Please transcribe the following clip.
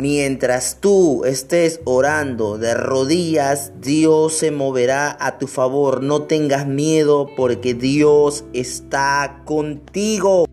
Mientras tú estés orando de rodillas, Dios se moverá a tu favor. No tengas miedo porque Dios está contigo.